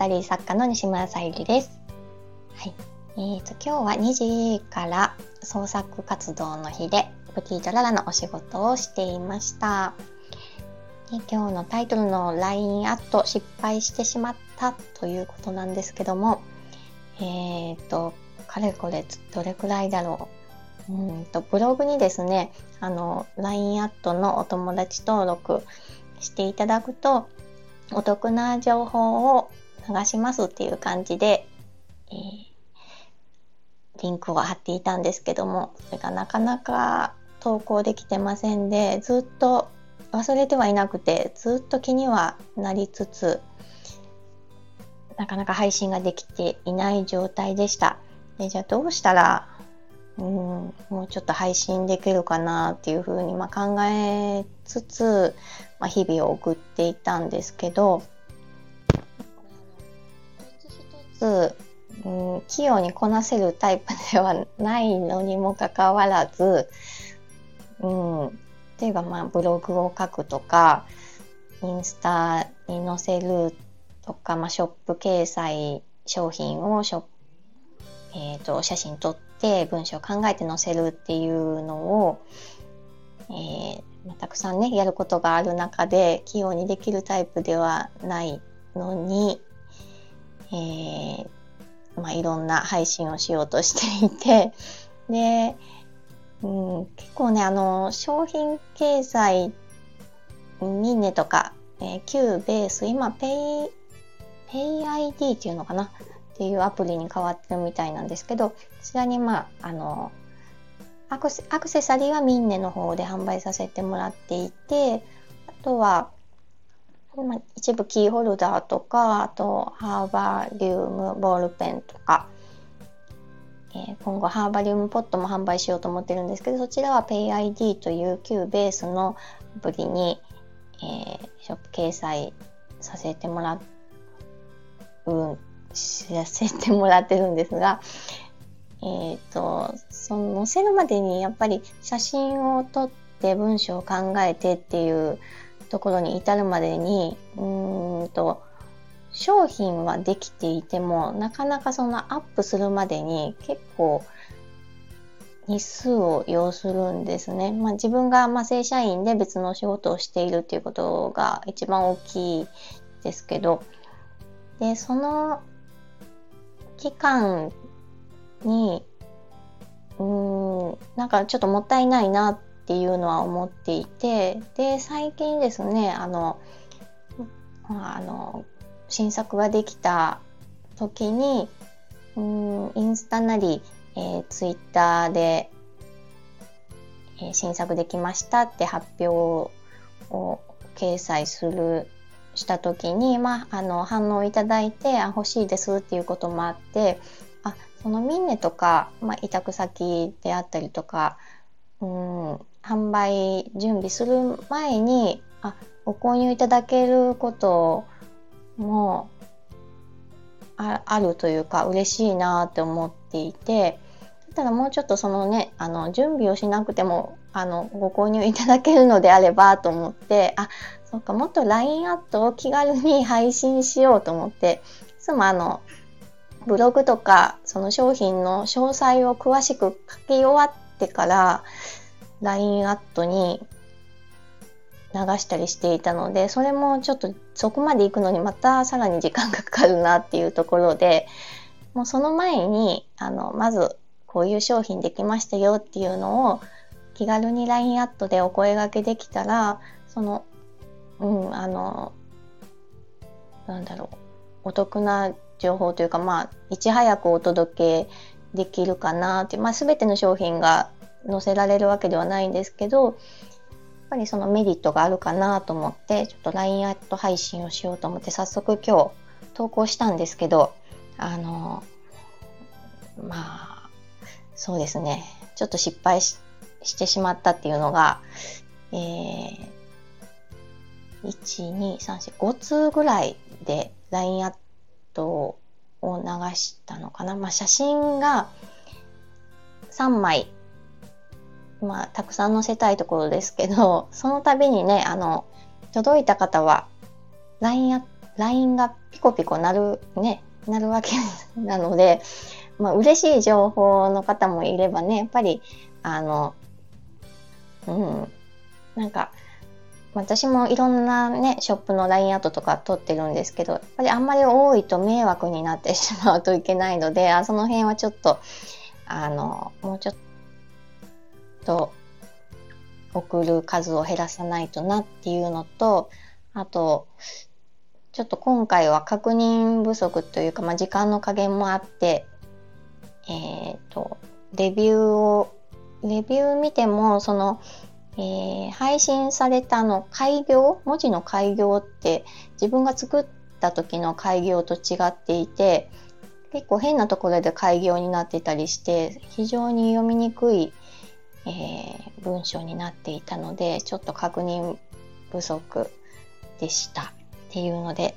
サリー作家の西村さゆりです。はい。えーと、今日は2時から創作活動の日で、プティートララのお仕事をしていました。今日のタイトルの LINE アット失敗してしまったということなんですけども、えっ、ー、と、かれこれどれくらいだろう。うんと、ブログにですね、あの、LINE アットのお友達登録していただくと、お得な情報を流しますっていう感じで、えー、リンクを貼っていたんですけども、それがなかなか投稿できてませんで、ずっと忘れてはいなくて、ずっと気にはなりつつ、なかなか配信ができていない状態でした。でじゃあどうしたら、うん、もうちょっと配信できるかなっていうふうにま考えつつ、まあ、日々を送っていたんですけど、つ、うん、器用にこなせるタイプではないのにもかかわらず、うん、例えばまあブログを書くとか、インスタに載せるとか、まあ、ショップ掲載商品をショえーと、写真撮って文章を考えて載せるっていうのを、えー、たくさんねやることがある中で器用にできるタイプではないのに、えー、まあ、いろんな配信をしようとしていて で、うん、結構ねあの商品掲載ミンネとか、えー、Q ベース今ペイペイ ID っていうのかな？っていうアプリに変わってるみたいなんですけどこちらにまああのアクセアクセサリーはミンネの方で販売させてもらっていてあとは、まあ、一部キーホルダーとかあとハーバリウムボールペンとか、えー、今後ハーバリウムポットも販売しようと思ってるんですけどそちらは PayID という旧ベースのアプリに、えー、ショップ掲載させてもらうさせてもらってるんですが、えっ、ー、と、その載せるまでにやっぱり写真を撮って文章を考えてっていうところに至るまでに、うんと、商品はできていても、なかなかそのアップするまでに結構日数を要するんですね。まあ、自分がま正社員で別の仕事をしているっていうことが一番大きいですけど、で、その期間にうんなんかちょっともったいないなっていうのは思っていてで最近ですねあのあの新作ができた時にうんインスタなり、えー、ツイッターで、えー、新作できましたって発表を掲載するした時に、まあ、あの反応いただいてあ欲しいですっていうこともあってあそのミンネとか、まあ、委託先であったりとか、うん、販売準備する前にあご購入いただけることもああるというか嬉しいなって思っていてただもうちょっとそのねあの準備をしなくてもあのご購入いただけるのであればと思ってあそうかもっと LINE アットを気軽に配信しようと思っていつもあのブログとかその商品の詳細を詳しく書き終わってから LINE アットに流したりしていたのでそれもちょっとそこまで行くのにまたさらに時間がかかるなっていうところでもうその前にあのまずこういう商品できましたよっていうのを気軽に LINE アットでお声がけできたらそのうんあのなんだろうお得な情報というか、まあ、いち早くお届けできるかなって、まあ、全ての商品が載せられるわけではないんですけど、やっぱりそのメリットがあるかなと思って、ちょっと LINE アット配信をしようと思って、早速今日投稿したんですけど、あの、まあ、そうですね、ちょっと失敗してしまったっていうのが、えー、1、2、3、4、5通ぐらいで LINE アットを流したのかな。まあ、写真が3枚、まあ、たくさん載せたいところですけど、その度にね、あの、届いた方は、LINE LINE がピコピコなる、ね、なるわけなので、まあ、嬉しい情報の方もいればね、やっぱり、あの、うん、なんか、私もいろんなね、ショップの LINE アートとか撮ってるんですけど、やっぱりあんまり多いと迷惑になってしまうといけないので、あその辺はちょっと、あの、もうちょっと、と送る数を減らさないとなっていうのと、あと、ちょっと今回は確認不足というか、まあ、時間の加減もあって、えっ、ー、と、レビューを、レビュー見ても、その、えー、配信されたの開業文字の開業って自分が作った時の開業と違っていて結構変なところで開業になってたりして非常に読みにくい、えー、文章になっていたのでちょっと確認不足でしたっていうので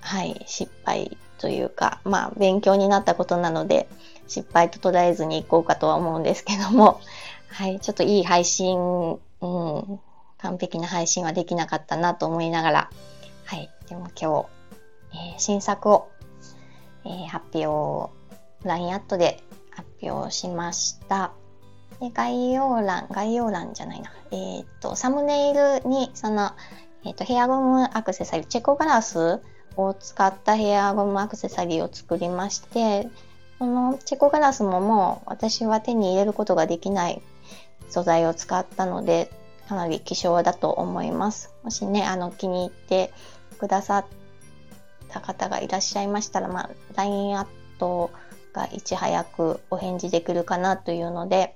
はい失敗というかまあ勉強になったことなので失敗と捉えずにいこうかとは思うんですけども はい、ちょっといい配信、うん、完璧な配信はできなかったなと思いながら、はい、でも今日、えー、新作を、えー、発表、LINE アットで発表しました。で概要欄、概要欄じゃないな。えっ、と、サムネイルに、その、えっ、と、ヘアゴムアクセサリー、チェコガラスを使ったヘアゴムアクセサリーを作りまして、このチェコガラスももう私は手に入れることができない素材を使ったので、かなり希少だと思います。もしね、あの、気に入ってくださった方がいらっしゃいましたら、まあ、LINE アットがいち早くお返事できるかなというので、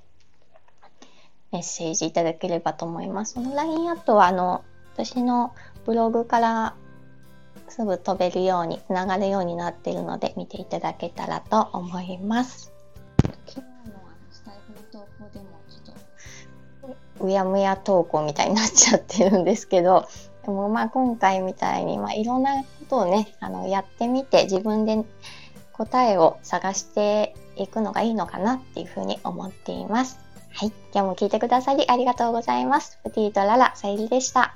メッセージいただければと思います。その LINE アットは、あの、私のブログからすぐ飛べるように、つながるようになっているので、見ていただけたらと思います。昨日のスタイフの投稿でもちょっとうやむや投稿みたいになっちゃってるんですけど、でもまあ今回みたいに、まあ、いろんなことをね、あのやってみて自分で答えを探していくのがいいのかなっていうふうに思っています。はい。今日も聞いてくださりありがとうございます。プティとララ、さゆりでした。